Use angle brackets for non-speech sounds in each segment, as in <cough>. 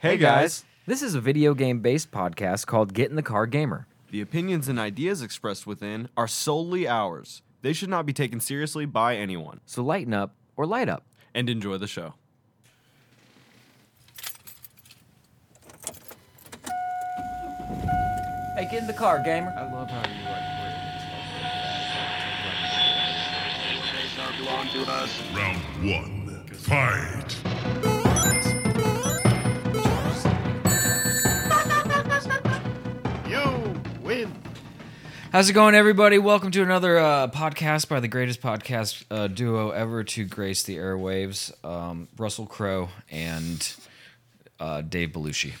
Hey guys. This is a video game based podcast called Get in the Car Gamer. The opinions and ideas expressed within are solely ours. They should not be taken seriously by anyone. So lighten up or light up. And enjoy the show. Hey, get in the car, gamer. I love how you like Round one. Fight. How's it going, everybody? Welcome to another uh, podcast by the greatest podcast uh, duo ever to grace the airwaves um, Russell Crowe and uh, Dave Belushi.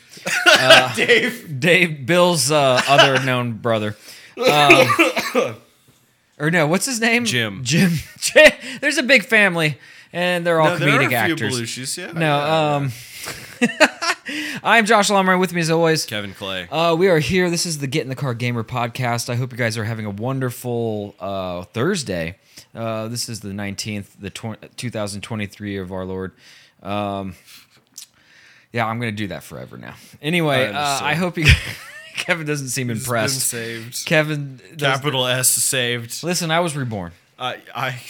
<laughs> Dave. Dave, Bill's uh, other known brother. Um, <laughs> or no, what's his name? Jim. Jim. <laughs> There's a big family, and they're all No, comedic actors. Belushis, yeah. No, um, <laughs> I'm Josh Lomar. With me as always, Kevin Clay. uh, we are here. This is the Get in the Car Gamer podcast. I hope you guys are having a wonderful uh, Thursday. Uh, this is the 19th, the tw- 2023 of our Lord. Um, yeah, I'm going to do that forever now. Anyway, I uh. I hope you. <laughs> Kevin doesn't seem impressed. saved. Kevin, Capital S saved. listen, I was reborn. I, I,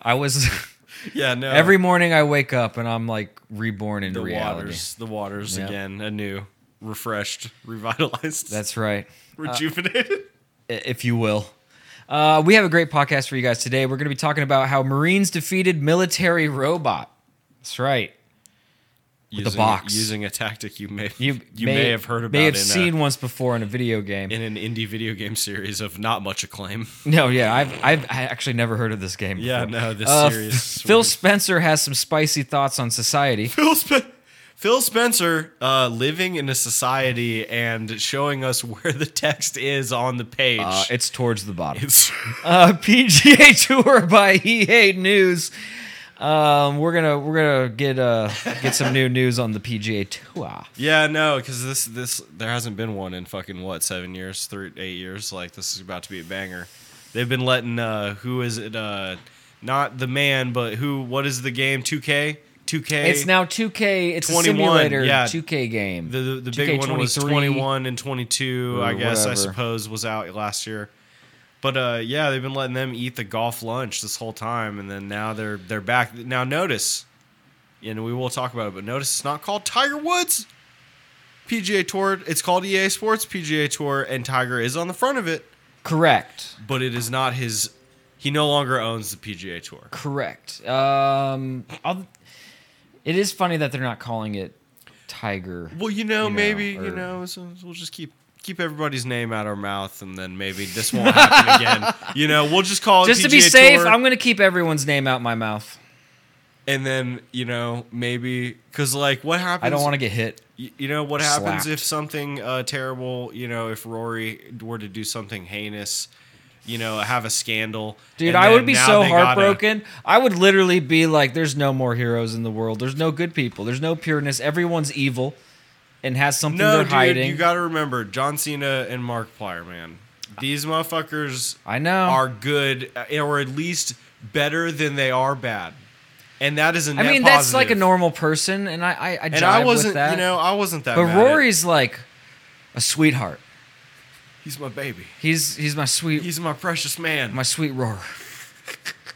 I was. <laughs> yeah, no. Every morning I wake up and I'm like reborn into the reality. waters, the waters Yep. again, anew, refreshed, revitalized, That's right. <laughs> rejuvenated. i- if you will. Uh, we have a great podcast for you guys today. We're going to be talking about how Marines defeated military robot. That's right. Using, the box. using a tactic you may You, you may, have heard about may have in, seen a, once before in a video game. in an indie video game series of not much acclaim. <laughs> no, yeah, I've I've actually never heard of this game. Yeah, no, this Uh, series. Phil Spencer has some spicy thoughts on society. <laughs> Phil, Spe- Phil Spencer uh, living in a society and showing us where the text is on the page. Uh, it's towards the bottom. it's uh, PGA Tour by EA News. Um, we're gonna we're gonna get uh get some new news on the PGA Tour. yeah, no, because this this there hasn't been one in fucking what seven years, three eight years. Like this is about to be a banger. They've been letting uh, who is it? Uh, not the man, but who? What is the game? Two K. Two K. It's now 2K. It's 21, a simulator yeah. 2K game. The, the, the big one was 21 and 22, I guess, I suppose, was out last year. But uh, yeah, they've been letting them eat the golf lunch this whole time, and then now they're they're back. Now notice, and we will talk about it, but notice it's not called Tiger Woods PGA Tour. It's called EA Sports PGA Tour, and Tiger is on the front of it, Correct. but it is not his. He no longer owns the PGA Tour. Correct. Um, it is funny that they're not calling it Tiger. Well, you know, You know, maybe or- you know, so we'll just keep keep everybody's name out of our mouth, and then maybe this won't happen again. <laughs> You know, we'll just call it Just to be PGA safe, Tour, I'm going to keep everyone's name out my mouth. and then you know maybe because like what happens? I don't want to get hit. You, you know what happens slapped. if something uh, terrible? You know, if Rory were to do something heinous, you know, have a scandal, Dude, and I would be now so they gotta- heartbroken. I would literally be like, "There's no more heroes in the world. There's no good people. There's no pureness. Everyone's evil, and has something No, they're dude, hiding." you got to remember John Cena and Markiplier, man. These motherfuckers I know. are good, uh, or at least better than they are bad, and that is a I mean, that's like a normal person, and I, I, I And I wasn't, that. you know, I wasn't that. but Rory's like a sweetheart. he's my baby. He's he's my sweet He's my precious man. my sweet roar,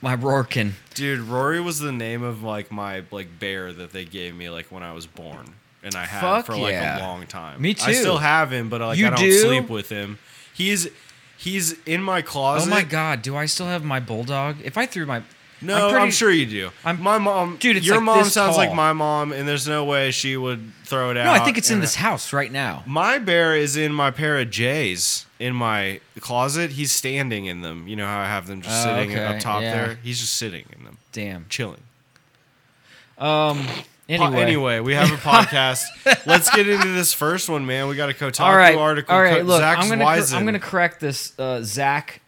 my Roarkin. Dude, Rory was the name of like my like bear that they gave me like when I was born, and I had Fuck for like yeah. a long time. Me too. I still have him, but like You I don't do? sleep with him. He's he's in my closet. Oh my god, do I still have my bulldog? If I threw my No, I'm I'm, pretty- sure you do. I'm- my mom, Dude, it's your like mom sounds like my mom, and there's no way she would throw it out. No, I think it's in this house right now. My bear is in my pair of J's in my closet. He's standing in them. You know how I have them just Oh, sitting okay, up top yeah. there. He's just sitting in them, Damn. chilling. Um. Po- Anyway. Anyway, we have a <laughs> podcast. Let's get into this first one, man. We got a Kotaku all right. article. All right. Co- Look, Zach I'm gonna cor- I'm gonna correct this. Uh, Zach.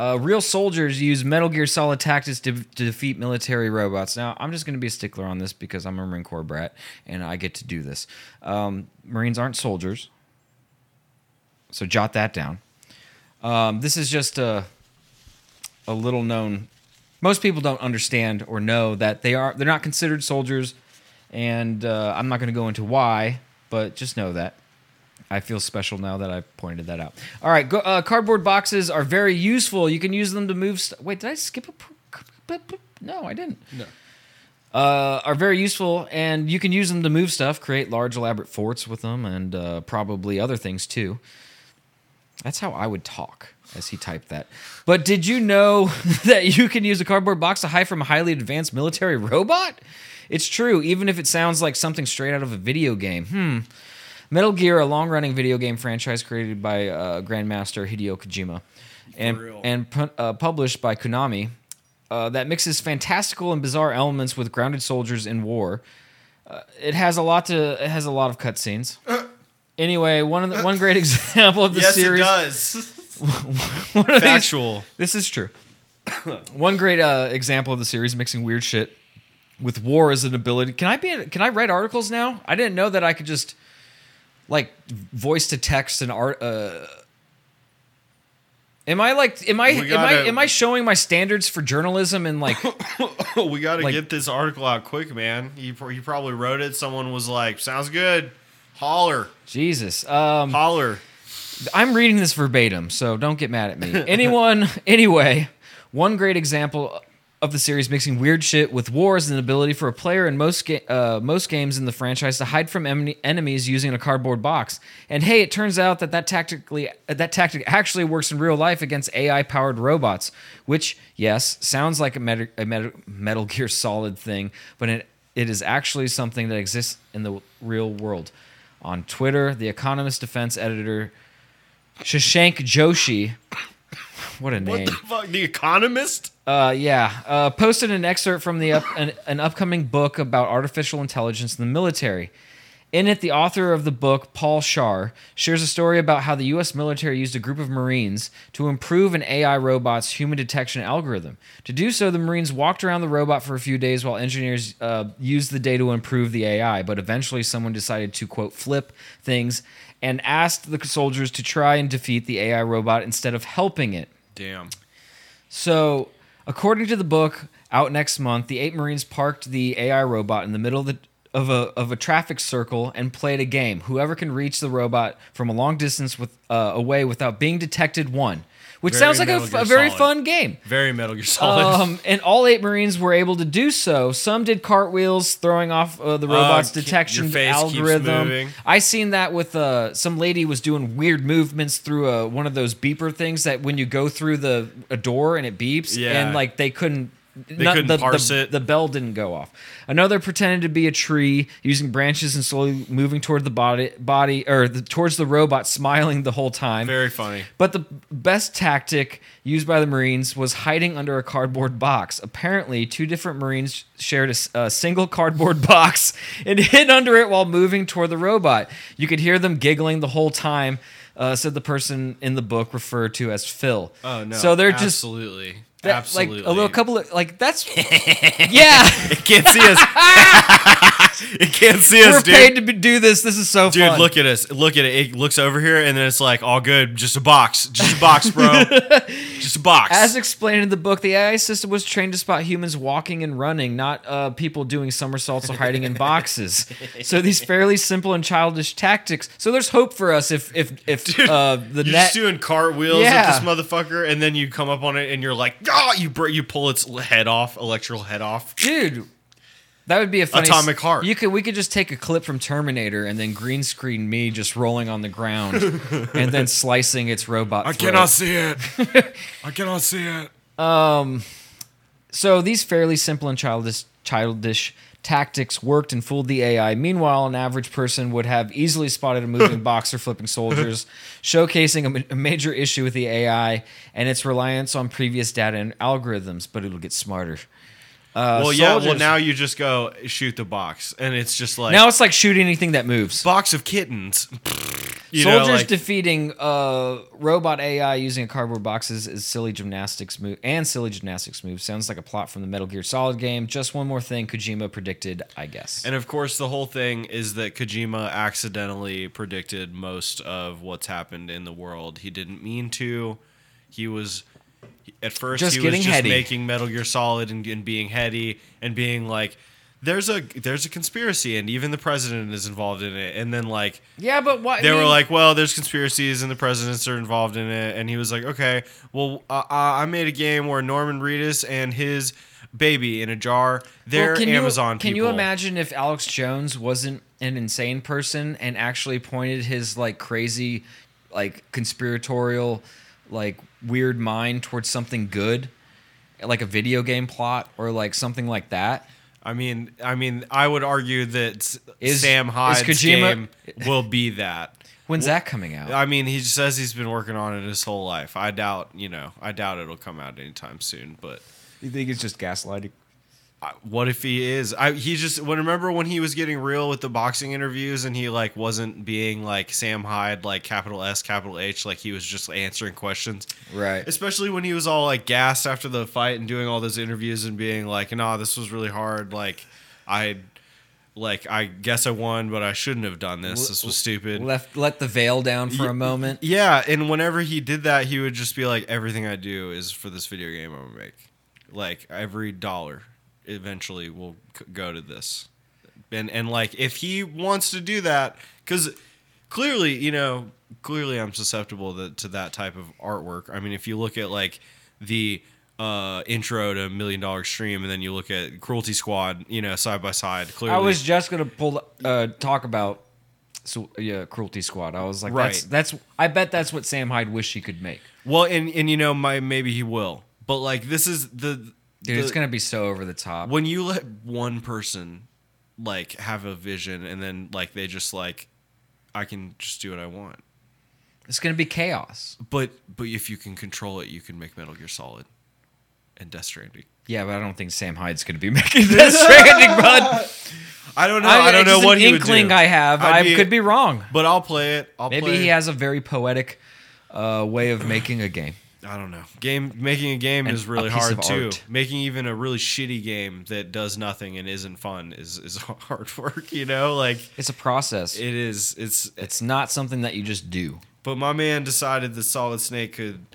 Uh, real soldiers use Metal Gear Solid tactics to, to defeat military robots. Now, I'm just going to be a stickler on this because I'm a Marine Corps brat and I get to do this. Um, Marines aren't soldiers, so jot that down. Um, this is just a a little known. Most people don't understand or know that they are they're not considered soldiers. And uh, I'm not going to go into why, but just know that. I feel special now that I pointed that out. All right, go, uh, cardboard boxes are very useful. You can use them to move. St- Wait, did I skip a? No, I didn't. No. Uh, are very useful, and you can use them to move stuff, create large, elaborate forts with them, and uh, probably other things too. That's how I would talk as he typed that. But did you know <laughs> that you can use a cardboard box to hide from a highly advanced military robot? It's true, even if it sounds like something straight out of a video game. Hmm. Metal Gear, a long-running video game franchise created by uh, Grandmaster Hideo Kojima, and and pu- uh, published by Konami, uh, that mixes fantastical and bizarre elements with grounded soldiers in war. Uh, it has a lot to. It has a lot of cutscenes. <coughs> Anyway, one of the, one great <laughs> example of the yes, series. Yes, it does. of <laughs> these- Factual. this is true. <coughs> One great uh, example of the series mixing weird shit with war as an ability. Can I be? Can I write articles now? I didn't know that I could just like voice to text and art. Uh, am I like? Am I? We Am I? Am I showing my standards for journalism and like? <coughs> we got to Like- get this article out quick, man. You, pr- you probably wrote it. Someone was like, "Sounds good." Holler, Jesus. Um, holler. I'm reading this verbatim, so don't get mad at me. Anyone, <laughs> anyway, one great example of the series mixing weird shit with war is an ability for a player in most ga- uh, most games in the franchise to hide from em- enemies using a cardboard box. And hey, it turns out that that tactically that tactic actually works in real life against AI powered robots, which yes sounds like a, Met- a Met- Metal Gear Solid thing, but it it is actually something that exists in the real world. On Twitter, the Economist defense editor Shashank Joshi. What a What name. the fuck? The Economist? Uh, yeah. Uh, posted an excerpt from the up, <laughs> an, an upcoming book about artificial intelligence in the military. In it, the author of the book, Paul Scharre, shares a story about how the U.S. military used a group of Marines to improve an AI robot's human detection algorithm. To do so, the Marines walked around the robot for a few days while engineers uh, used the day to improve the AI. But eventually, someone decided to, quote, flip things and asked the soldiers to try and defeat the AI robot instead of helping it. Damn. So, according to the book out next month, the eight Marines parked the AI robot in the middle of the of a of a traffic circle and played a game. Whoever can reach the robot from a long distance with uh, away without being detected won. Which Very sounds like a, Metal f- Gear a very Solid. fun game. Very Metal Gear Solid. Um, <laughs> and all eight Marines were able to do so. Some did cartwheels, throwing off uh, the robot's ke- your detection algorithm. I seen that with uh, some lady was doing weird movements through a, one of those beeper things that when you go through the a door and it beeps, Yeah. and like they couldn't. They not- couldn't the, parse the- it. The bell didn't go off. Another pretended to be a tree, using branches and slowly moving toward the body, body or the, towards the robot, smiling the whole time. Very funny. But the best tactic used by the Marines was hiding under a cardboard box. Apparently, two different Marines shared a single cardboard <laughs> box and hid under it while moving toward the robot. You could hear them giggling the whole time. Uh, said the person in the book referred to as Phil. Oh no. So they're just absolutely, that- absolutely. like a little couple of like that's <laughs> yeah. It can't see us. <laughs> <laughs> it can't see us, We're dude. paid to be- do this. This is so Dude, fun. look at us. Look at it. It looks over here, and then it's like, all good. Just a box. Just a box, bro. <laughs> Just a box. As explained in the book, the AI system was trained to spot humans walking and running, not uh, people doing somersaults or hiding in boxes. So these <laughs> fairly simple and childish tactics. So there's hope for us if if if Dude, uh, the you're net. just doing cartwheels Yeah. at this motherfucker, and then you come up on it, and you're like, ah! You br- you pull its head off, electrical head off. Dude, that would be a funny Atomic Heart. You could we could just take a clip from Terminator and then green screen me just rolling on the ground <laughs> and then slicing its robot. I throat. Cannot see it. <laughs> I cannot see it. Um, So these fairly simple and childish childish tactics worked and fooled the AI. Meanwhile, an average person would have easily spotted a moving <laughs> box or flipping soldiers, showcasing a, ma- a major issue with the AI and its reliance on previous data and algorithms. But it'll get smarter. Uh, Well, yeah. Well, soldiers- now you just go shoot the box, and it's just like now it's like shoot anything that moves. box of kittens. <laughs> You know, Soldiers like- defeating uh, robot AI using a cardboard boxes is silly gymnastics move and silly gymnastics move. Sounds like a plot from the Metal Gear Solid game. Just one more thing Kojima predicted, I guess. And of course, the whole thing is that Kojima accidentally predicted most of what's happened in the world. He didn't mean to. He was at first Just he getting was just heady. making Metal Gear Solid and, and being heady and being like, there's a there's a conspiracy and even the president is involved in it and then like Yeah, but why? they were like well there's conspiracies and the presidents are involved in it and he was like okay well uh, uh, i made a game where norman reedus and his baby in a jar they're can amazon you, Can people you imagine if Alex Jones wasn't an insane person and actually pointed his like crazy, like conspiratorial, like weird mind towards something good, like a video game plot or like something like that? i mean i mean i would argue that Is- sam is hyde's Kojima- game will be that When's that coming out? I mean, he says he's been working on it his whole life. I doubt, you know, I doubt it'll come out anytime soon. But you think it's just gaslighting? What if he is? I he just when remember when he was getting real with the boxing interviews and he like wasn't being like Sam Hyde, like capital S, capital H, like he was just answering questions. Right. Especially when he was all like gassed after the fight and doing all those interviews and being like, "Nah, this was really hard. Like, I, like, I guess I won, but I shouldn't have done this. This was stupid." Left let the veil down for a moment. Yeah, and whenever he did that, he would just be like, "Everything I do is for this video game I'm gonna make. Like every dollar, eventually will c- go to this." And and like if he wants to do that, because clearly, you know, clearly I'm susceptible to, to that type of artwork. I mean, if you look at like the uh, intro to Million Dollar Extreme, and then you look at Cruelty Squad, you know, side by side. Clearly, I was just gonna pull uh, talk about so yeah, Cruelty Squad. I was like, that's Right. that's. I bet that's what Sam Hyde wished he could make. well, and and you know, my maybe he will, but like this is the Dude, it's gonna be so over the top. when you let one person like have a vision and then like they just like I can just do what I want. It's gonna be chaos. But but if you can control it, you can make Metal Gear Solid and Death Stranding. Yeah, but I don't think Sam Hyde's gonna be <laughs> making Death Stranding, bud. I don't know. I, don't know what an he would inkling do. I have. I'd I could be wrong. but I'll play it. I'll Maybe play he it. has a very poetic uh, way of making a game. I don't know. Game making a game And is really hard too. art. Making even a really shitty game that does nothing and isn't fun is is <laughs> hard work. You know, like It's a process. it is. It's it's not something that you just do. But my man decided that Solid Snake could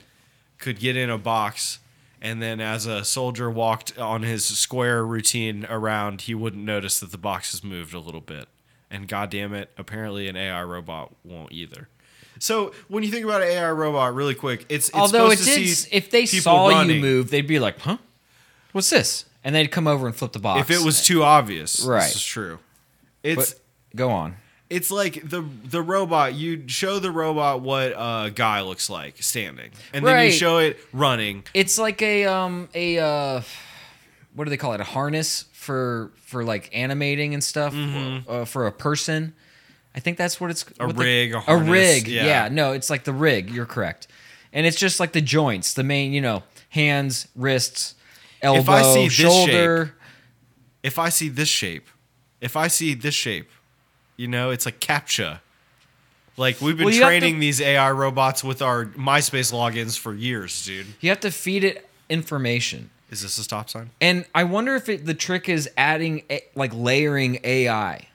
could get in a box, and then as a soldier walked on his square routine around, he wouldn't notice that the box has moved a little bit. And goddamn it, apparently an AI robot won't either. So when you think about an AI robot, really quick, it's, it's Although it supposed to did, see if they saw running. you move, they'd be like, "Huh, what's this?" And they'd come over and flip the box. If it was too obvious, Right. this is true. It's but go on. it's like the the robot. You show the robot what a guy looks like standing, and then you show it running, It's like a um a uh, what do they call it? A harness for for like animating and stuff uh, for a person. I think that's what it's A what rig, a a harness, rig. yeah. Yeah. no, it's like the rig. You're correct, and it's just like the joints, the main, you know, hands, wrists, elbow, If I see this shoulder. if I see this shape, if I see this shape, you know, it's like captcha. Like we've been Well, training to- these AI robots with our MySpace logins for years, dude. You have to feed it information. Is this a stop sign? And I wonder if it, the trick is adding like layering AI.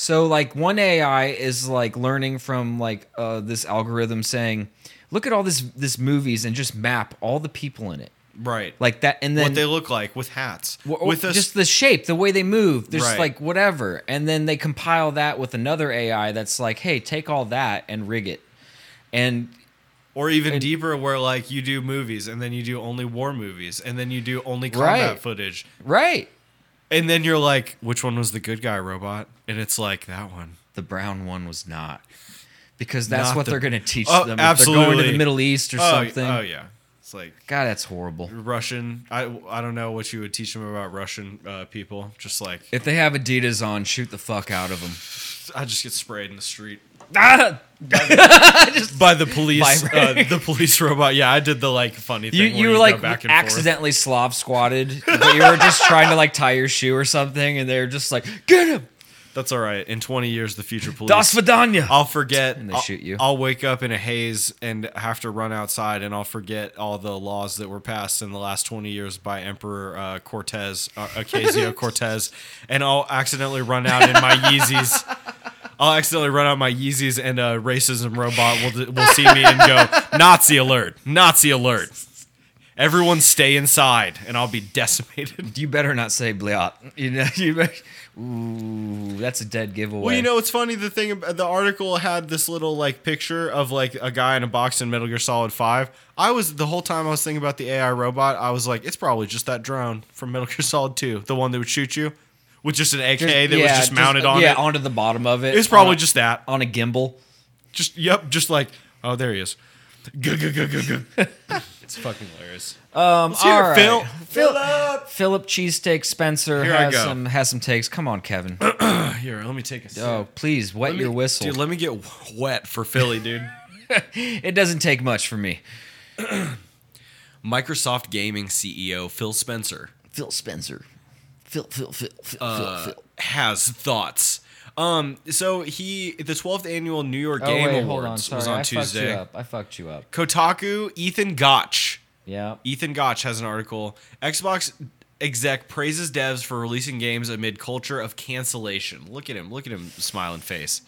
So like one AI is like learning from like uh, this algorithm saying, look at all this this movies and just map all the people in it Right. like that, and then what they look like with hats. or with us just the shape, the way they move, there's Right. like whatever, and then they compile that with another AI that's like, hey, take all that and rig it, and or even deeper where like you do movies and then you do only war movies and then you do only combat Right. footage. right, And then you're like, which one was the good guy robot? And it's like that one. the brown one was not. Because that's Not what the- they're going to teach Oh, them. If they're going to the Middle East or oh, something. oh yeah. It's like God, that's horrible. Russian. I I don't know what you would teach them about Russian uh, people. Just like If they have Adidas on, shoot the fuck out of them. I just get sprayed in the street Ah! <laughs> by the police. Uh, the police robot. Yeah, I did the like funny thing. You, where you were like back and accidentally Slav squatted, but you were just trying to like tie your shoe or something, and they're just like, get him! Forth. That's all right. In 20 years, the future police. Das Vidanya! I'll forget. And they I'll, shoot you. I'll wake up in a haze and have to run outside, and I'll forget all the laws that were passed in the last 20 years by Emperor uh, Cortez, uh, Ocasio <laughs> Cortez, and I'll accidentally run out in my Yeezys. <laughs> I'll accidentally run out my Yeezys, and a racism robot will will see me and go Nazi alert, Nazi alert, Everyone stay inside, and I'll be decimated. You better not say bliot. You know, <laughs> you better, ooh, that's a dead giveaway. Well, you know, it's funny. The thing, the article had this little like picture of like a guy in a box in Metal Gear Solid Five. I was the whole time I was thinking about the AI robot. I was like, it's probably just that drone from Metal Gear Solid Two, the one that would shoot you with just an AK Just- that was yeah, just mounted on yeah, it. onto the bottom of it. It's probably a- just that. on a gimbal. Just yep, just like oh, there he is. <laughs> It's fucking hilarious. Um, Let's all right. Phil. Phil, Philip. Philip Cheesesteak Spencer Here I has go. some has some takes. Come on, Kevin. <clears throat> Here, let me take a. sip. oh, please wet your whistle. dude. Let me get wet for Philly, dude. <laughs> it doesn't take much for me. <clears throat> Microsoft Gaming CEO Phil Spencer Phil Spencer. Phil, Phil, Phil, Phil, uh, Phil, Phil. has thoughts. Um, so he the 12th annual New York Oh Game wait, Awards on. Sorry, was on I fucked you Tuesday. up. I fucked you up. Kotaku Ethan Gach. Yeah. Ethan Gach has an article. Xbox exec praises devs for releasing games amid culture of cancellation. Look at him. Look at him smiling face.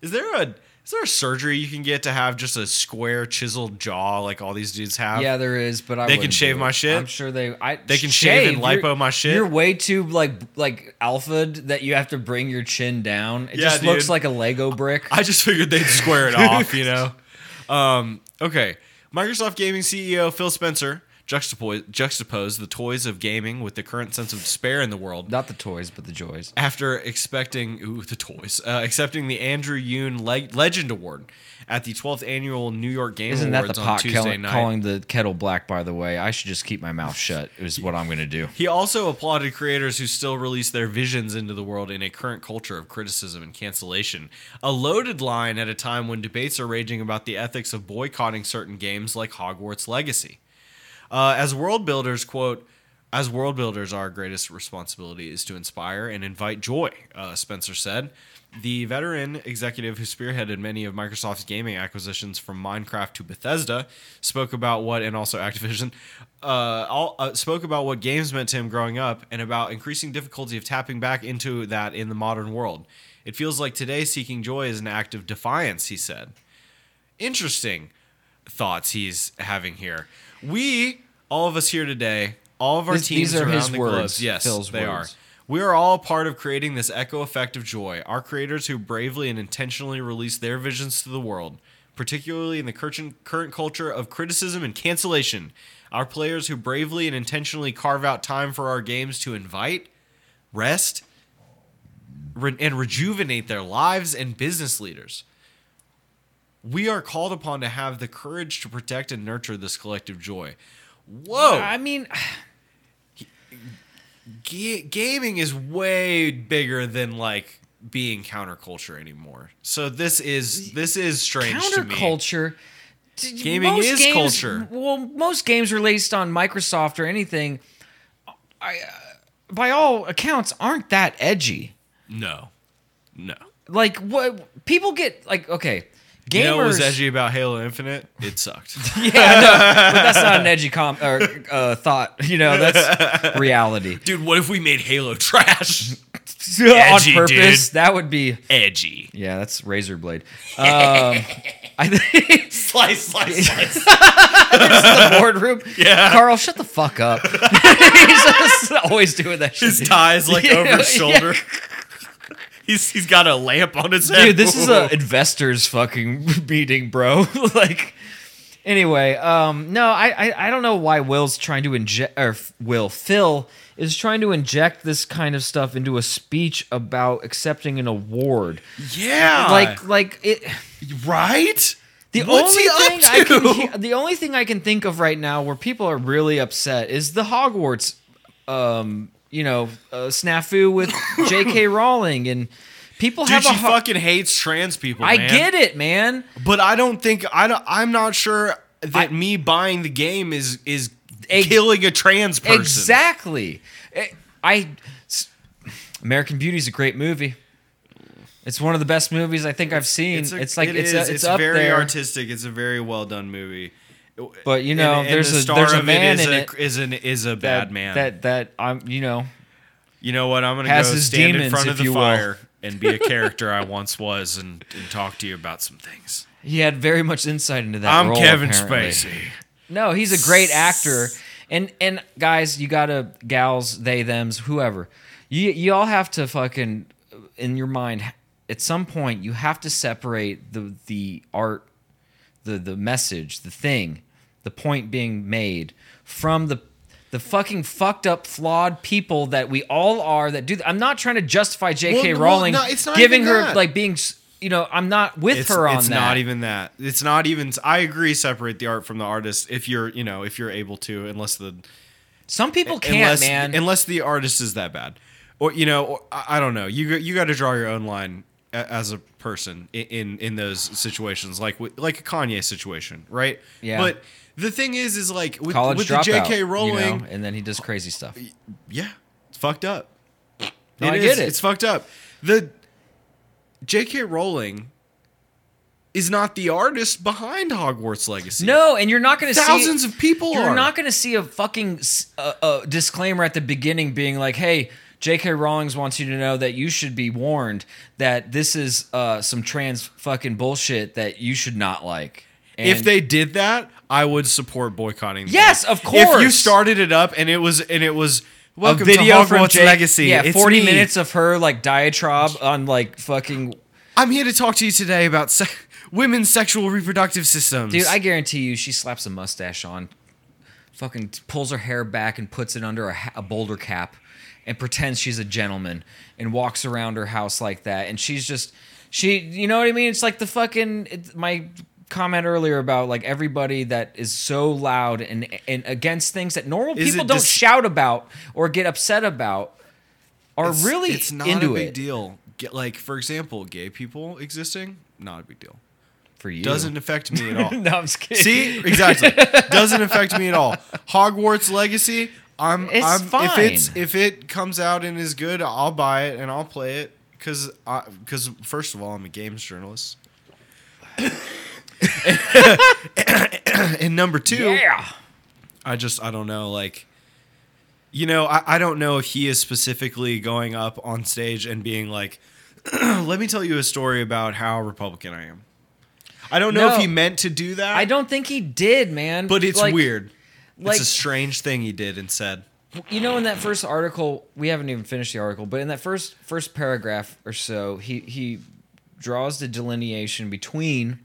Is there a is there a surgery you can get to have just a square chiseled jaw like all these dudes have? Yeah, there is, but I They can shave my it. shit? I'm sure they. I They can shave and You're- lipo my shit? You're way too like like alpha that you have to bring your chin down. It Yeah, just looks like a Lego brick. I just figured they'd square it <laughs> off, you know. Um, okay. Microsoft Gaming CEO Phil Spencer juxtapose, juxtaposed the toys of gaming with the current sense of despair in the world Not the toys, but the joys. after expecting ooh the toys uh, accepting the Andrew Yoon Leg- Legend Award at the 12th annual New York Game Isn't that Awards the on pot Tuesday night. calling the kettle black? By the way, I should just keep my mouth shut. Is what I'm gonna do. He also applauded creators who still release their visions into the world in a current culture of criticism and cancellation. A loaded line at a time when debates are raging about the ethics of boycotting certain games like Hogwarts Legacy. Uh, as world builders, quote, as world builders, our greatest responsibility is to inspire and invite joy, uh, Spencer said. The veteran executive who spearheaded many of Microsoft's gaming acquisitions from Minecraft to Bethesda spoke about what, and also Activision, uh, all, uh, spoke about what games meant to him growing up and about increasing difficulty of tapping back into that in the modern world. It feels like today seeking joy is an act of defiance, he said. Interesting thoughts he's having here. We, all of us here today, all of our This- teams around the words, globe, yes, Phil's they words. are. We are all part of creating this echo effect of joy. Our creators who bravely and intentionally release their visions to the world, particularly in the current current culture of criticism and cancellation. Our players who bravely and intentionally carve out time for our games to invite, rest, re- and rejuvenate their lives and business leaders. We are called upon to have the courage to protect and nurture this collective joy. Whoa! I mean, <sighs> Ga- gaming is way bigger than like being counterculture anymore. So this is this is strange to me. counterculture. Gaming most is games- culture. Well, most games released on Microsoft or anything, I, uh, by all accounts, aren't that edgy. No, no. Like what people get like okay, gamers. You know what was edgy about Halo Infinite? It sucked. <laughs> Yeah, no, but that's not an edgy com or uh, thought. You know, that's <laughs> reality. Dude, what if we made Halo trash? <laughs> On purpose, dude. that would be. Edgy. Yeah, that's razor blade. Um, I think Slice, slice, slice. the boardroom. Yeah. Carl, shut the fuck up. He's just always doing that shit. His tie's like Yeah, over his yeah. He's he's got a lamp on his head. Dude, this is a <laughs> investors fucking <laughs> meeting, bro. <laughs> like, anyway, um, no, I, I, I don't know why Will's trying to inject, or Will Phil is trying to inject this kind of stuff into a speech about accepting an award. yeah. Like, like it. right? The What's only thing I can, the only thing I can think of right now where people are really upset is the Hogwarts, um, you know, uh, snafu with J.K. <laughs> Rowling and people Dude, have she a. fucking hates trans people. I man. get it, man. But I don't think I don't, I'm not sure that I- me buying the game is is Ex- killing a trans person. Exactly. I, I American Beauty is a great movie. It's one of the best movies I think I've seen. It's, a- like it it's a, it's, up very there. artistic. It's a very well done movie. But you know, And- and there's the a star there's a of man in a, it is an is a that, bad man. That that I'm you know you know what? I'm gonna go stand in front of the will. fire and be a <laughs> character I once was and, and talk to you about some things. he had very much insight into that. I'm role, Kevin apparently. Spacey. No, he's a great actor. And and guys, you gotta gals, they, them's, whoever. You you all have to fucking in your mind at some point you have to separate the the art, the the message, the thing, the point being made from the the fucking fucked up flawed people that we all are that do I'm not trying to justify JK Well, well, Rowling no, it's not giving her that. like being you know, I'm not with it's, her on it's that. It's not even that. It's not even. I agree. Separate the art from the artist if you're, you know, if you're able to, unless the Some people can't, unless, man. Unless the artist is that bad, or you know, or, I don't know. You got- you got to draw your own line as a person in in, those situations, like like a Kanye situation, right? Yeah. But the thing is, is like with, College with the J.K. you Rowling, know, and then he does crazy stuff. yeah, it's fucked up. No, I is. get it. It's fucked up. The J.K. Rowling is not the artist behind Hogwarts Legacy. No, and you're not going to see thousands of people You're are. not going to see a fucking uh, uh, disclaimer at the beginning being like, "Hey, J.K. Rowling's wants you to know that you should be warned that this is uh, some trans fucking bullshit that you should not like." if they did that, I would support boycotting. Yes, game. of course. If you started it up and it was and it was a welcome video to from Hogwarts Jake, Legacy. yeah, It's forty me. minutes of her like diatribe on like fucking. I'm here to talk to you today about se- women's sexual reproductive systems. Dude, I guarantee you, she slaps a mustache on, fucking pulls her hair back and puts it under a, ha- a boulder cap, and pretends she's a gentleman and walks around her house like that. And she's just, she, you know what I mean? It's like the fucking it, my comment earlier about like everybody that is so loud and and against things that normal Is people don't dis- shout about or get upset about are It's- really it's not into a big it deal. Like for example, gay people existing, not a big deal. for you. Doesn't affect me at <laughs> all. no, I'm just kidding. See, exactly. <laughs> Doesn't affect me at all. Hogwarts Legacy. I'm. It's I'm If it's fine. if it comes out and is good, I'll buy it and I'll play it because because first of all, I'm a games journalist. <coughs> and number two, yeah. I just I don't know like. You know, I, I don't know if he is specifically going up on stage and being like, <clears throat> "Let me tell you a story about how Republican I am." I don't know No. if he meant to do that. I don't think he did, man. But it's Like- weird. Like- it's a strange thing he did and said. you know in that first article we haven't even finished the article but in that first first paragraph or so he he draws the delineation between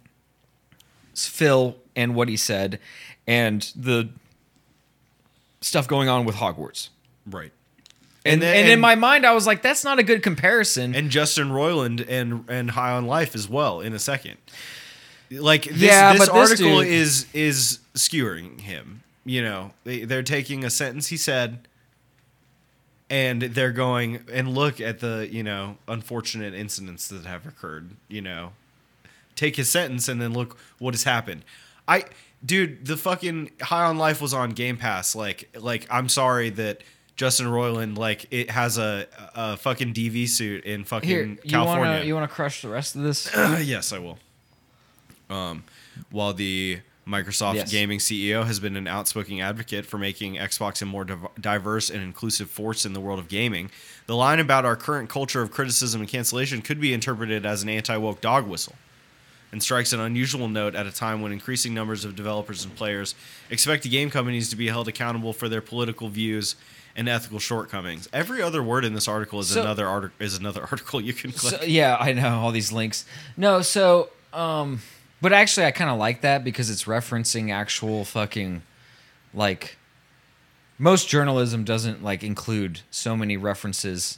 phil and what he said and the stuff going on with hogwarts Right. and, then- and, in and- my mind i was like that's not a good comparison And Justin Roiland and and High on Life as well in a second. Like this, Yeah, this but this article dude- is is skewering him. You know, they, they're taking a sentence he said and they're going and look at the, you know, unfortunate incidents that have occurred, you know. Take his sentence and then look what has happened. I dude, the fucking High on Life was on Game Pass. Like like I'm sorry that Justin Roiland like it has a a fucking DV suit in fucking here you California. want to you want to crush the rest of this <clears throat> yes, I will. Um, while the Microsoft Yes. gaming CEO has been an outspoken advocate for making Xbox a more div- diverse and inclusive force in the world of gaming, the line about our current culture of criticism and cancellation could be interpreted as an anti woke dog whistle and strikes an unusual note at a time when increasing numbers of developers and players expect game companies to be held accountable for their political views and ethical shortcomings. Every other word in this article is So- another article is another <laughs> article you can click. So, yeah, I know all these links. No, so um but actually I kind of like that because it's referencing actual fucking like most journalism doesn't like include so many references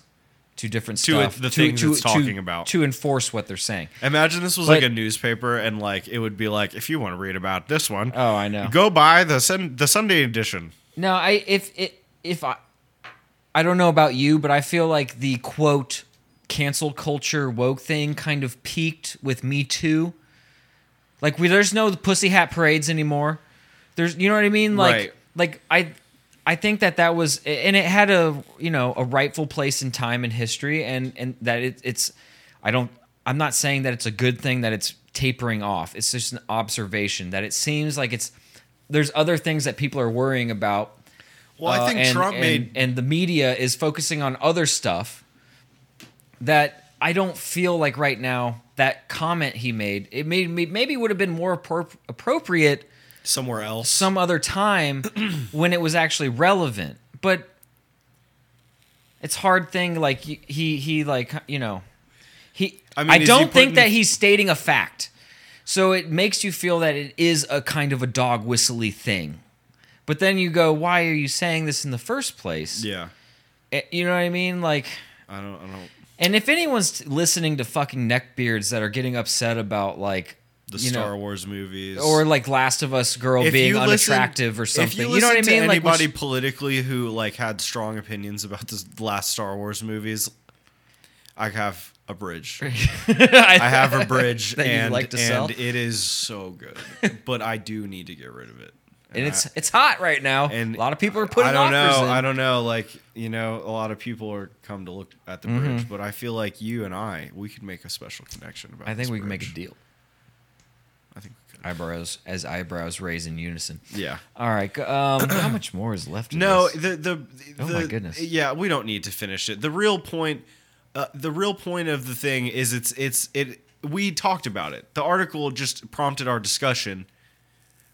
to different To stuff it- the things it's talking about. to enforce what they're saying. Imagine this was But- like a newspaper, and like it would be like, if you want to read about this one, Oh, I know. go buy the sun- the Sunday edition. No, I if it if I I don't know about you, but I feel like the quote cancel culture woke thing kind of peaked with Me Too. Like we there's no pussy hat parades anymore. There's you know what I mean? Like Right. like I I think that that was and it had a you know a rightful place in time and history and and that it, it's I don't I'm not saying that it's a good thing that it's tapering off. It's just an observation that it seems like it's there's other things that people are worrying about Well, I uh, think and- Trump and- made and the media is focusing on other stuff that I don't feel like right now that comment he made it made me maybe would have been more appro- appropriate somewhere else. some other time <clears throat> when it was actually relevant. But it's hard thing like he he, like you know he I I, mean, he don't think putting- that he's stating a fact. So it makes you feel that it is a kind of a dog whistly thing. But then you go, why are you saying this in the first place? yeah, Eh, You know what I mean? Like I don't. I don't. And if anyone's listening to fucking neckbeards that are getting upset about like The you know, Star Wars movies or like Last of Us girl If being you listen- unattractive or something. you, You, know what I mean? Like Anybody which- politically who like had strong opinions about the last Star Wars movies, I have a bridge. <laughs> I have a bridge, <laughs> and like to and it is so good. <laughs> but I do need to get rid of it. And it's it's hot right now. and a lot of people are putting I don't know. in. I don't know. Like you know, a lot of people are come to look at the Mm-hmm. bridge, but I feel like you and I, we could make a special connection about. I think we can make a deal. I think we could. Eyebrows as eyebrows raise in unison. Yeah. All right. Um, <clears throat> how much more is left? No, this? the the, Oh the my goodness. Yeah, we don't need to finish it. The real point, uh, the real point of the thing is it's it's it. We talked about it. The article just prompted our discussion,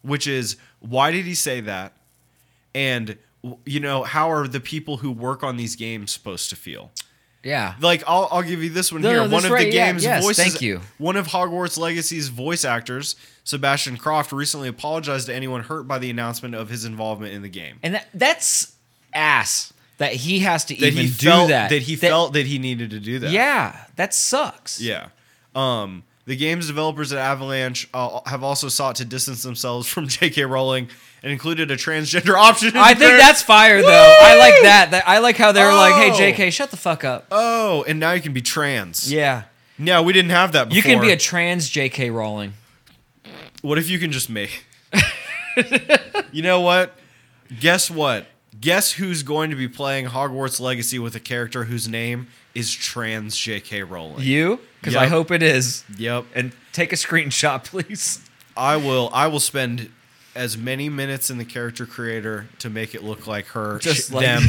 which is why did he say that, and you know how are the people who work on these games supposed to feel? yeah. Like I'll, I'll give you this one No, here. no, one of right. the Yeah, game's yes, voices. thank you. One of Hogwarts Legacy's voice actors, Sebastian Croft, recently apologized to anyone hurt by the announcement of his involvement in the game. And that, that's ass that he has to that even do felt that. that he felt that he needed to do that. Yeah, that sucks. yeah. Um, the game's developers at Avalanche uh, have also sought to distance themselves from <laughs> J.K. Rowling and included a transgender <laughs> option. I think that's fire though. I like that. That I like how they're like, Oh. "Hey, J.K., shut the fuck up." Oh, and now you can be trans. Yeah, No, we didn't have that. Before. you can be a trans J.K. Rowling. What if you can just make? <laughs> you know what? Guess what? Guess who's going to be playing Hogwarts Legacy with a character whose name is trans J.K. Rowling? You? Because I hope it is. Yep. And take a screenshot, <laughs> please. I will. I will spend as many minutes in the character creator to make it look like her, Just like- them,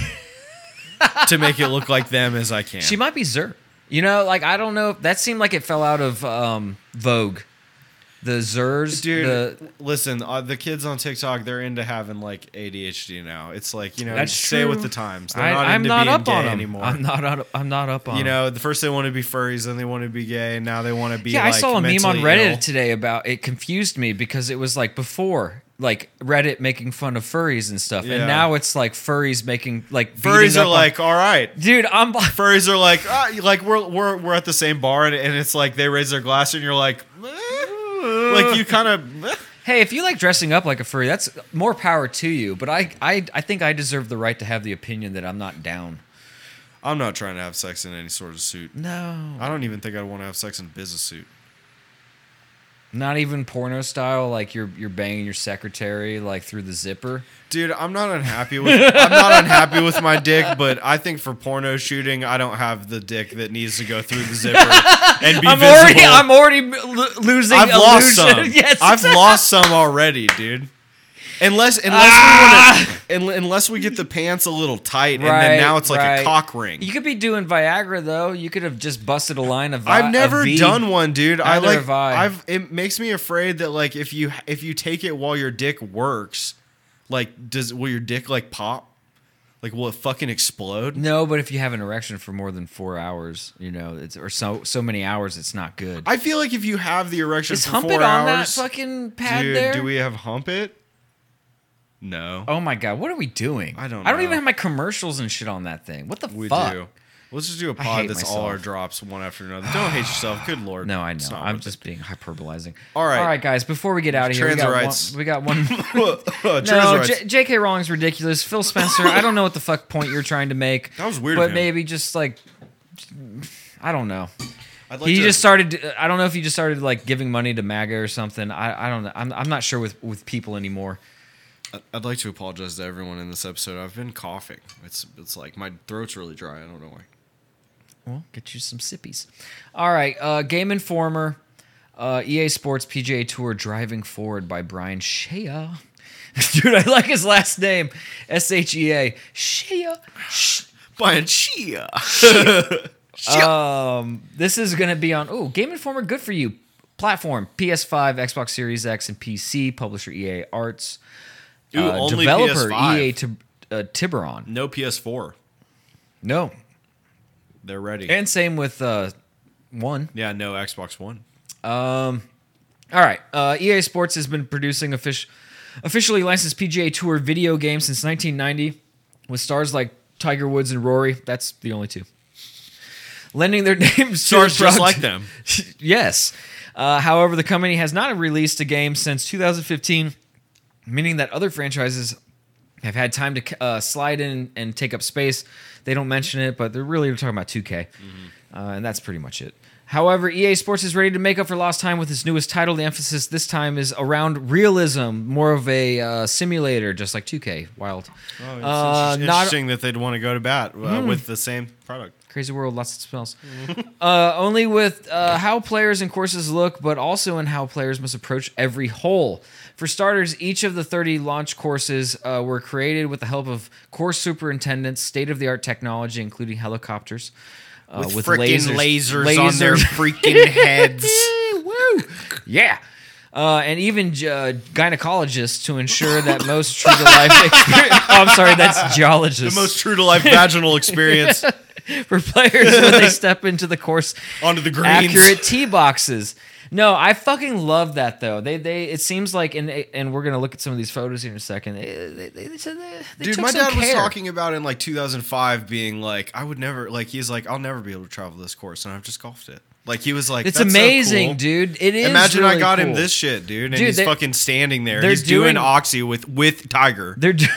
<laughs> to make it look like them as I can. She might be Zer. You know, like I don't know. That seemed like it fell out of um, Vogue. The Zers, Dude, the listen, uh, the kids on TikTok, they're into having like ADHD now. It's like, you know, That's stay true. with the times. They're I, not I'm into not being up gay on 'em. anymore. I'm not. Up, I'm not up on. You know, the first they want to be furries, then they want to be gay, and now they want to be. Yeah, like, I saw a meme on Reddit ill. today about it. Confused me because it was like before, like Reddit making fun of furries and stuff, Yeah. and now it's like furries making like Furries are on- like, all right. dude, I'm Furries are like, ah, like we're we're we're at the same bar, and, and it's like they raise their glass, and you're like. <laughs> like you kind of. <laughs> Hey, if you like dressing up like a furry, that's more power to you. But I, I, I think I deserve the right to have the opinion that I'm not down. I'm not trying to have sex in any sort of suit. No, I don't even think I'd want to have sex in a business suit. Not even porno style. Like you're you're banging your secretary like through the zipper. Dude, I'm not unhappy with I'm not unhappy with my dick, but I think for porno shooting, I don't have the dick that needs to go through the zipper <laughs> and be I'm visible. already, I'm already lo- losing. I've lost illusion. <laughs> some. yes, I've lost some already, dude. Unless unless Ah! we want to, unless we get the pants a little tight, and then now it's like right. a cock ring. You could be doing Viagra though. You could have just busted a line of. Vi- I've never done one, dude. I like. I. I've. It makes me afraid that like if you if you take it while your dick works, like does will your dick like pop? Like will it fucking explode? No, but if you have an erection for more than four hours, you know, it's or so so many hours, it's not good. I feel like if you have the erection Is for hump four it on that fucking pad dude, there? do we have hump it? No, Oh my god, what are we doing? I don't I don't know. even have my commercials and shit on that thing. What the fuck? we fuck? do. Let's just do a I pod hate that's all our drops one after another. Don't hate yourself. <sighs> Good lord. No, I It's know. not I'm worth just being hyperbolizing. All right. all right, guys. Before we get out of here, we got, one, we got one. Trans <laughs> no, rights. J- J.K. Rowling's ridiculous. Phil Spencer. I don't know what the fuck point you're trying to make. That was weird of But him. maybe just like, I don't know. I'd like he to- just started. I don't know if he just started like giving money to MAGA or something. I, I don't know. I'm, I'm not sure with with people anymore. I'd like to apologize to everyone in this episode. I've been coughing. It's it's like my throat's really dry. I don't know why. Well, get you some sippies. All right, uh, Game Informer, uh, EA Sports PGA Tour driving forward by Brian Shea. <laughs> Dude, I like his last name, S H E A. Shea. Sh- Brian Chia. <laughs> Um, this is gonna be on. Oh, Game Informer, good for you. Platform: PS5, Xbox Series X, and PC. Publisher: EA Arts. Ooh, Uh, only developer: PS5. EA uh, Tiburon. No PS4. No, They're ready. and same with uh, one. yeah, no Xbox One. Um, all right. Uh, EA Sports has been producing offic- officially licensed PGA Tour video games since 1990 with stars like Tiger Woods and Rory. That's the only two. Lending their <laughs> names Stars just like them. <laughs> yes. Uh, however, the company has not released a game since 2015, meaning that other franchises have had time to uh, slide in and take up space. They don't mention it, but they're really talking about 2K, uh, and that's pretty much it. However, EA Sports is ready to make up for lost time with its newest title. The emphasis this time is around realism, more of a uh, simulator, just like 2K. Wild. Oh, it's Uh, interesting that they'd want to go to bat uh, with the same product. Crazy world, lots of spells. <laughs> uh, only with uh, how players and courses look, but also in how players must approach every hole. For starters, each of the 30 launch courses uh, were created with the help of course superintendents, state of the art technology, including helicopters. Uh, With, freaking lasers, on their freaking <laughs> heads. Woo! Yeah. Uh, and even uh, gynecologists to ensure that <laughs> most true to life experience. oh, I'm sorry, that's geologists. the most true to life vaginal experience <laughs> for players when they step into the course <laughs> onto the greens. accurate tee boxes. No, I fucking love that though. They they it seems like and and we're gonna look at some of these photos here in a second. They, they, they, said they, they Dude, took my some dad was talking about in like 2005 being like, I would never, like, he's like, I'll never be able to travel this course, and I've just golfed it. Like, he was like, It's "That's so amazing, cool." dude. It is. Imagine I really got him this shit, dude, and Dude, he's they- fucking standing there. He's doing, doing- oxy with with Tiger. They're. Do- <laughs>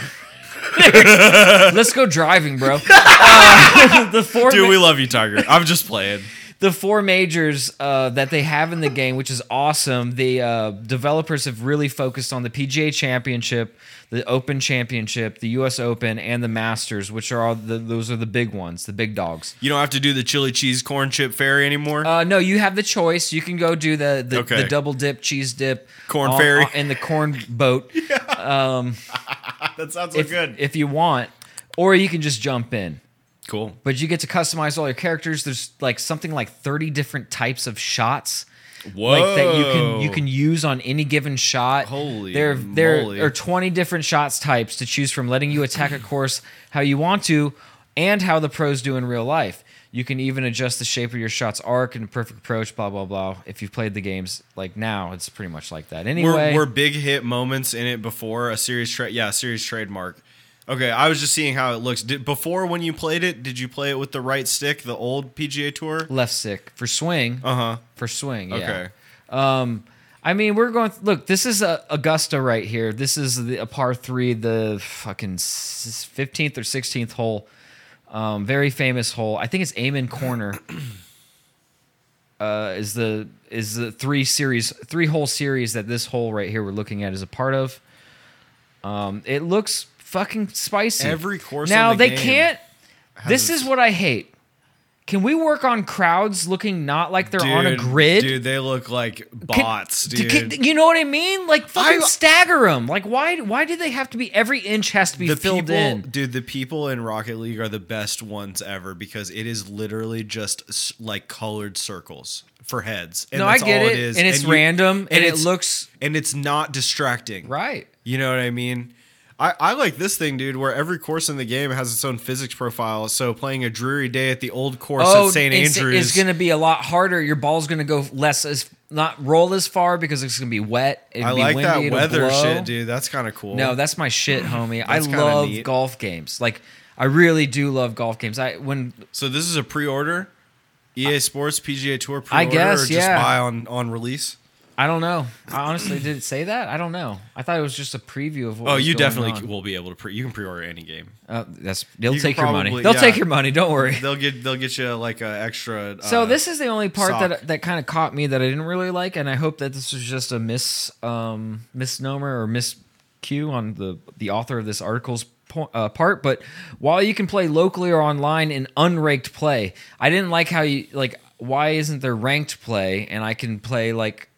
Let's go driving, bro. <laughs> Uh, <laughs> the four Dude, ma- we love you, Tiger. I'm just playing. <laughs> the four majors uh, that they have in the game, which is awesome. The uh, developers have really focused on the PGA Championship, the Open Championship, the U.S. Open, and the Masters, which are all the those are the big ones, the big dogs. You don't have to do the chili cheese corn chip ferry anymore. Uh, no, you have the choice. You can go do the the, Okay. the double dip, cheese dip, Corn on- ferry. on- and the corn boat. Um, <laughs> that sounds so if, good. if you want, or you can just jump in. cool. But you get to customize all your characters. There's like something like 30 different types of shots. Whoa. Like that you can you can use on any given shot. Holy there there moly. are 20 different shots types to choose from, letting you attack a course how you want to, and how the pros do in real life. You can even adjust the shape of your shot's arc and perfect approach, blah blah blah. If you've played the games like now, it's pretty much like that. Anyway, Were, were big hit moments in it before a series trade? Yeah, series trademark. Okay, I was just seeing how it looks. Did, before when you played it, did you play it with the right stick, the old PGA Tour? left stick for swing. Uh huh. for swing. Yeah. Okay. Um, I mean, we're going. Look, this is a Augusta right here. This is the, a par three, the fucking fifteenth or sixteenth hole. Um, very famous hole. I think it's Amen Corner. <clears throat> Uh, is the is the three series three hole series that this hole right here we're looking at is a part of. Um, it looks fucking spicy. Every course now in the they game can't. This is what I hate. Can we work on crowds looking not like they're on a Dude, grid? Dude, they look like bots, dude. can- you know what I mean? Like fucking I- stagger them. Like why? Why do they have to be? Every inch has to be the filled people, in. dude, the people in Rocket League are the best ones ever because it is literally just s- like colored circles for heads. And no, I that's get all it, is. and it's you- random, and, it it's- looks and it's not distracting. right. You know what I mean? I, I like this thing, dude, where every course in the game has its own physics profile. So playing a dreary day at the old course at St. Oh, it's, Andrews. is going to be a lot harder. Your ball's going to go less as not roll as far because it's going to be wet. It'd I be like windy, that weather shit, dude. That's kind of cool. No, that's my shit, <clears throat> homie. I love neat. golf games. Like I really do love golf games. I when so this is a pre-order, EA Sports PGA Tour pre-order, guess, or just yeah. buy on on release. I don't know. I honestly did it say that? I don't know. I thought it was just a preview of what. Oh, you definitely on. will be able to pre. You can pre-order any game. Uh, that's they'll You take your money. They'll yeah. take your money. Don't worry. They'll get they'll get you like an extra. So uh, this is the only part sock. that that kind of caught me that I didn't really like, and I hope that this was just a mis um, misnomer or miscue on the the author of this article's po- uh, part. But while you can play locally or online in unranked play, I didn't like how you like. Why isn't there ranked play and I can play like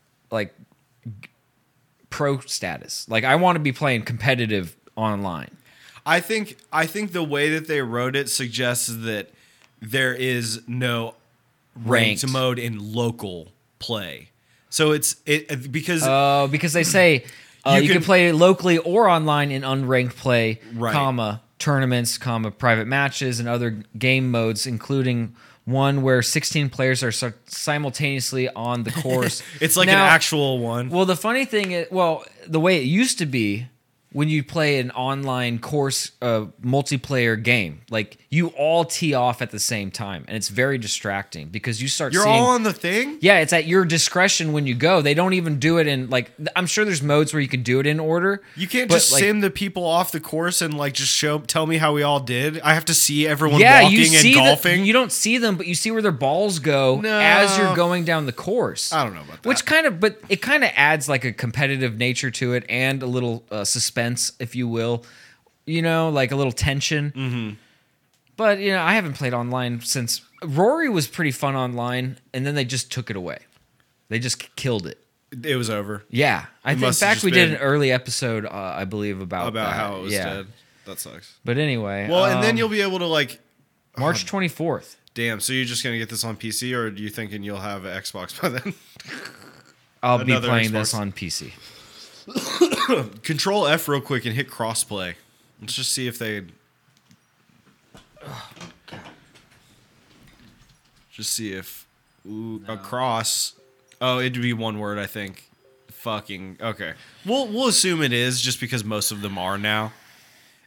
pro status? Like I want to be playing competitive online. I think I think the way that they wrote it suggests that there is no ranked, Ranked. mode in local play. So it's it because Uh, because they say <clears throat> uh, You you, can, can- play locally or online in unranked play, Right. comma tournaments, comma private matches, and other game modes, including one where 16 players are simultaneously on the <laughs> course. it's like Now- an actual one. Well, the funny thing is, well, the way it used to be when you play an online course uh, multiplayer game, like you all tee off at the same time, and it's very distracting because you start You're seeing. all on the thing. yeah, it's at your discretion when you go. They don't even do it in like. I'm sure there's modes where you can do it in order. You can't but, just like, sim the people off the course and like just show tell me how we all did. I have to see everyone Yeah, walking you and see golfing. The, you don't see them, but you see where their balls go No. as you're going down the course. I don't know about that. Which kind of, but it kind of adds like a competitive nature to it and a little uh, suspense, if you will. You know, like a little tension. Mm-hmm. But you know, I haven't played online since Rory was pretty fun online, and then they just took it away. They just killed it. it was over Yeah, I think, in fact we did an early episode, uh, I believe, about about that. how it was yeah. dead. That sucks. But anyway, Well, and then um, you'll be able to like March twenty fourth. damn. So you're just gonna get this on PC, or are you thinking you'll have an Xbox by then? I'll be playing Xbox. this on PC. <coughs> Control F real quick and hit crossplay. Let's just see if they. Just see if ooh, across. Oh, it'd be one word, I think. Fucking okay. We'll we'll assume it is just because most of them are now,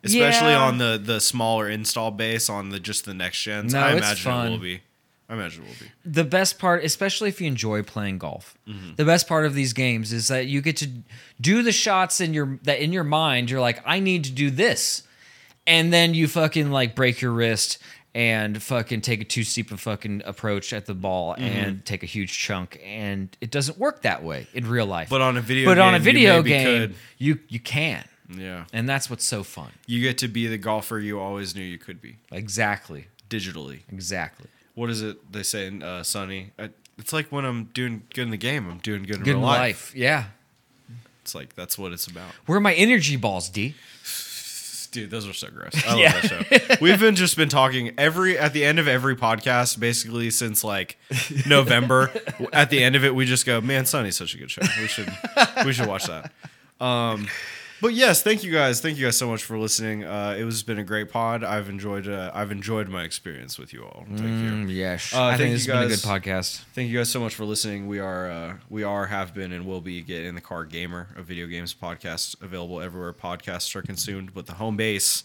especially Yeah. on the the smaller install base on the just the next gens. No, I it's imagine it will be. I imagine it will be. the best part, especially if you enjoy playing golf, Mm-hmm. the best part of these games is that you get to do the shots in your that in your mind you're like, I need to do this, and then you fucking like break your wrist and fucking take a too steep a fucking approach at the ball Mm-hmm. and take a huge chunk, and it doesn't work that way in real life. But on a video but on a game, you video game, could. you you can, Yeah, and that's what's so fun. you get to be the golfer you always knew you could be Exactly, digitally. exactly. What is it they say in uh, Sunny? I, it's like when I'm doing good in the game, I'm doing good in Good real in life. life, yeah. It's like that's what it's about, Where are my energy balls, D? dude. Those are so gross. I love Yeah. that show. <laughs> We've been just been talking every at the end of every podcast, basically since like November. <laughs> at the end of it, we just go, "Man, Sunny's such a good show. We should we should watch that." Um, but yes, thank you guys. Thank you guys so much for listening. Uh, it was been a great pod. I've enjoyed uh, I've enjoyed my experience with you all. Thank you. Mm, yes, Uh, I think has been a good podcast. Thank you guys so much for listening. We are uh, we are have been and will be getting in the car gamer, a video games podcast available everywhere podcasts are consumed, but the home base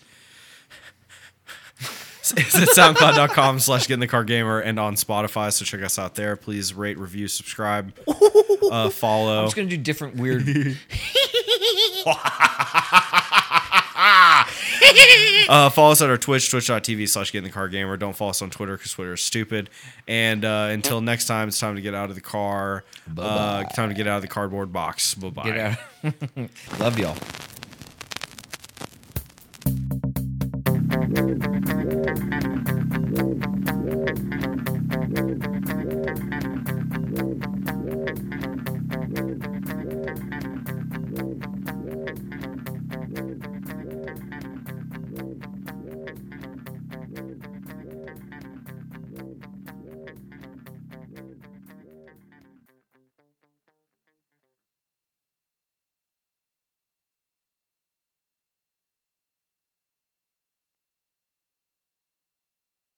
<laughs> is at soundcloud.com slash get in the car gamer and on Spotify. So check us out there. Please rate, review, subscribe, uh, <laughs> follow. I'm just gonna do different weird. <laughs> <laughs> Uh, follow us on our Twitch, twitch.tv slash get in the car gamer. Don't follow us on Twitter because Twitter is stupid. And uh, until next time, it's time to get out of the car. Uh, time to get out of the cardboard box. Bye bye. <laughs> Love y'all.